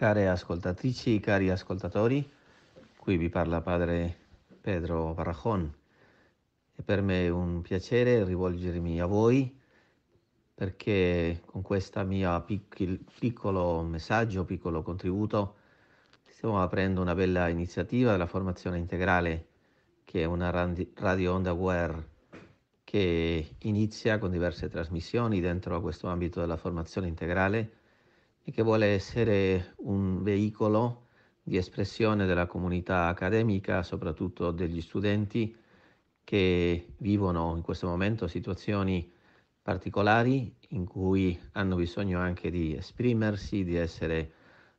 Care ascoltatrici, cari ascoltatori, qui vi parla padre Pedro Barrajon. È per me un piacere rivolgermi a voi perché con questo mio piccolo messaggio, piccolo contributo, stiamo aprendo una bella iniziativa della formazione integrale che è una radio onda WER che inizia con diverse trasmissioni dentro questo ambito della formazione integrale e che vuole essere un veicolo di espressione della comunità accademica, soprattutto degli studenti che vivono in questo momento situazioni particolari in cui hanno bisogno anche di esprimersi, di essere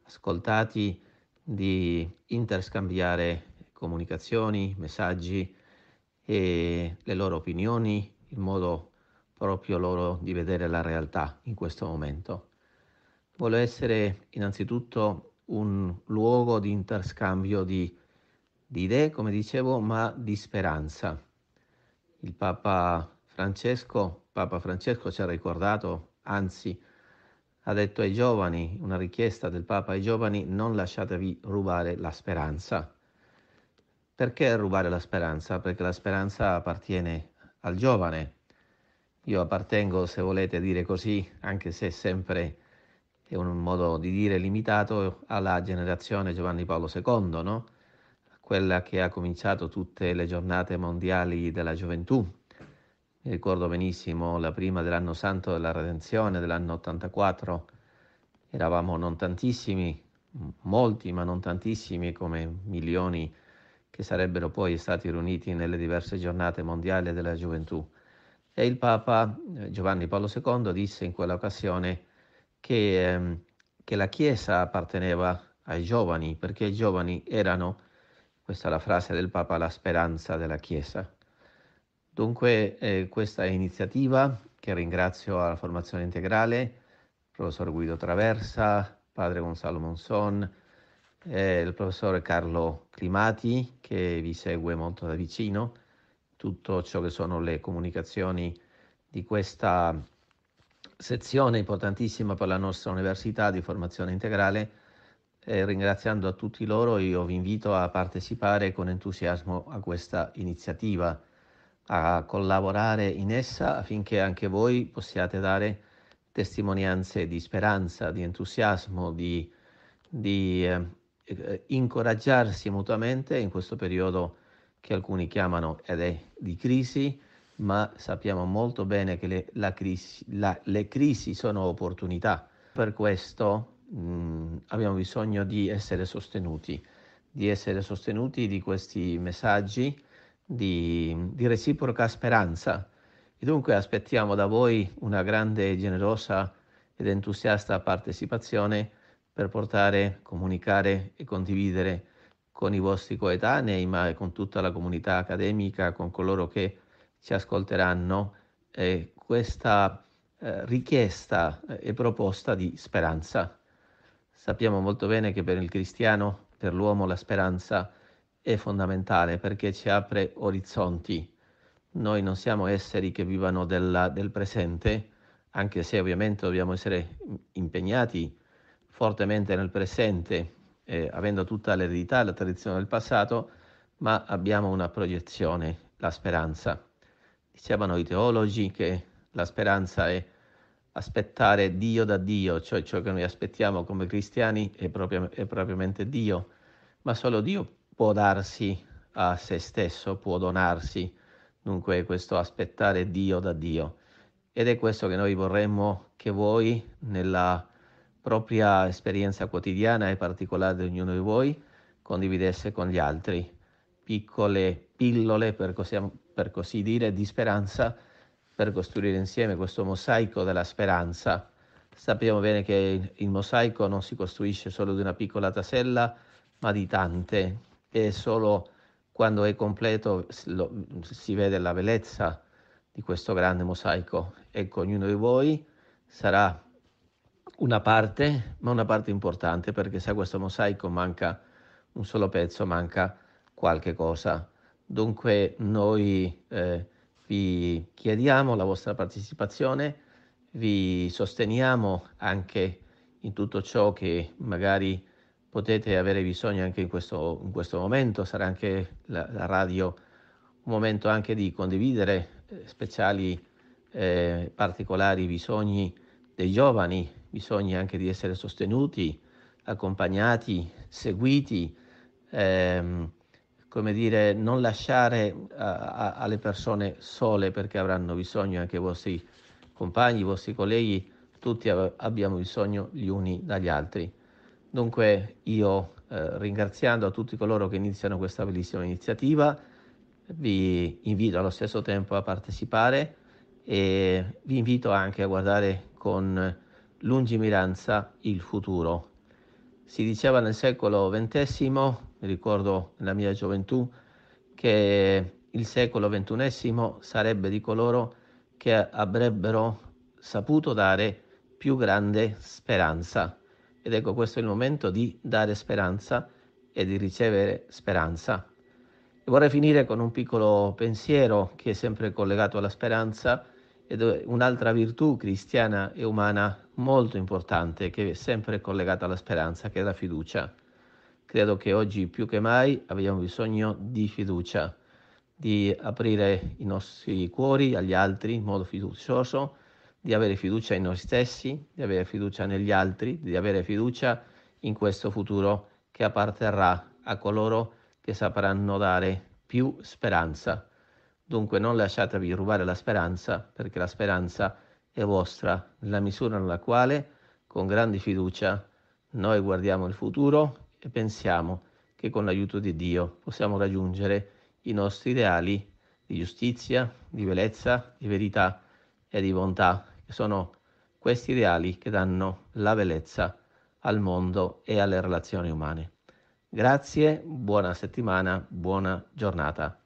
ascoltati, di interscambiare comunicazioni, messaggi e le loro opinioni, il modo proprio loro di vedere la realtà in questo momento vuole essere innanzitutto un luogo di interscambio di, di idee, come dicevo, ma di speranza. Il Papa Francesco, Papa Francesco ci ha ricordato, anzi ha detto ai giovani, una richiesta del Papa ai giovani, non lasciatevi rubare la speranza. Perché rubare la speranza? Perché la speranza appartiene al giovane. Io appartengo, se volete dire così, anche se sempre è un modo di dire limitato alla generazione Giovanni Paolo II, no? quella che ha cominciato tutte le giornate mondiali della gioventù. Mi ricordo benissimo la prima dell'anno santo della redenzione dell'anno 84, eravamo non tantissimi, molti ma non tantissimi come milioni che sarebbero poi stati riuniti nelle diverse giornate mondiali della gioventù. E il Papa eh, Giovanni Paolo II disse in quell'occasione che, ehm, che la Chiesa apparteneva ai giovani, perché i giovani erano, questa è la frase del Papa, la speranza della Chiesa. Dunque eh, questa iniziativa, che ringrazio alla formazione integrale, professor Guido Traversa, padre Gonzalo Monson, eh, il professore Carlo Climati, che vi segue molto da vicino, tutto ciò che sono le comunicazioni di questa sezione importantissima per la nostra università di formazione integrale. E ringraziando a tutti loro, io vi invito a partecipare con entusiasmo a questa iniziativa, a collaborare in essa affinché anche voi possiate dare testimonianze di speranza, di entusiasmo, di, di eh, incoraggiarsi mutuamente in questo periodo che alcuni chiamano ed è di crisi, ma sappiamo molto bene che le, crisi, la, le crisi sono opportunità. Per questo mh, abbiamo bisogno di essere sostenuti, di essere sostenuti di questi messaggi di, di reciproca speranza. E dunque aspettiamo da voi una grande, generosa ed entusiasta partecipazione per portare, comunicare e condividere con i vostri coetanei, ma con tutta la comunità accademica, con coloro che ci ascolteranno eh, questa eh, richiesta e proposta di speranza. Sappiamo molto bene che per il cristiano, per l'uomo, la speranza è fondamentale perché ci apre orizzonti. Noi non siamo esseri che vivano della, del presente, anche se ovviamente dobbiamo essere impegnati fortemente nel presente, eh, avendo tutta l'eredità, la tradizione del passato, ma abbiamo una proiezione, la speranza. Dicevano i teologi che la speranza è aspettare Dio da Dio, cioè ciò che noi aspettiamo come cristiani è, proprio, è propriamente Dio, ma solo Dio può darsi a se stesso, può donarsi, dunque questo aspettare Dio da Dio. Ed è questo che noi vorremmo che voi, nella propria esperienza quotidiana e particolare di ognuno di voi, condividesse con gli altri piccole pillole, per così, per così dire, di speranza per costruire insieme questo mosaico della speranza. Sappiamo bene che il mosaico non si costruisce solo di una piccola tasella, ma di tante, e solo quando è completo si vede la bellezza di questo grande mosaico. Ecco, ognuno di voi sarà una parte, ma una parte importante, perché se a questo mosaico manca un solo pezzo, manca qualche cosa. Dunque noi eh, vi chiediamo la vostra partecipazione, vi sosteniamo anche in tutto ciò che magari potete avere bisogno anche in questo, in questo momento, sarà anche la, la, radio un momento anche di condividere eh, speciali, eh, particolari bisogni dei giovani, bisogni anche di essere sostenuti, accompagnati, seguiti, ehm, come dire, non lasciare a, a, alle persone sole perché avranno bisogno anche i vostri compagni, i vostri colleghi, tutti abbiamo bisogno gli uni dagli altri. Dunque io eh, ringraziando a tutti coloro che iniziano questa bellissima iniziativa, vi invito allo stesso tempo a partecipare e vi invito anche a guardare con lungimiranza il futuro. Si diceva nel secolo XX, ricordo nella mia gioventù, che il secolo XXI sarebbe di coloro che avrebbero saputo dare più grande speranza. Ed ecco questo è il momento di dare speranza e di ricevere speranza. E vorrei finire con un piccolo pensiero che è sempre collegato alla speranza ed un'altra virtù cristiana e umana molto importante che è sempre collegata alla speranza, che è la fiducia. Credo che oggi più che mai abbiamo bisogno di fiducia, di aprire i nostri cuori agli altri in modo fiducioso, di avere fiducia in noi stessi, di avere fiducia negli altri, di avere fiducia in questo futuro che apparterrà a coloro che sapranno dare più speranza. Dunque non lasciatevi rubare la speranza, perché la speranza è vostra, nella misura nella quale, con grande fiducia, noi guardiamo il futuro e pensiamo che con l'aiuto di Dio possiamo raggiungere i nostri ideali di giustizia, di bellezza, di verità e di bontà, che sono questi ideali che danno la bellezza al mondo e alle relazioni umane. Grazie, buona settimana, buona giornata.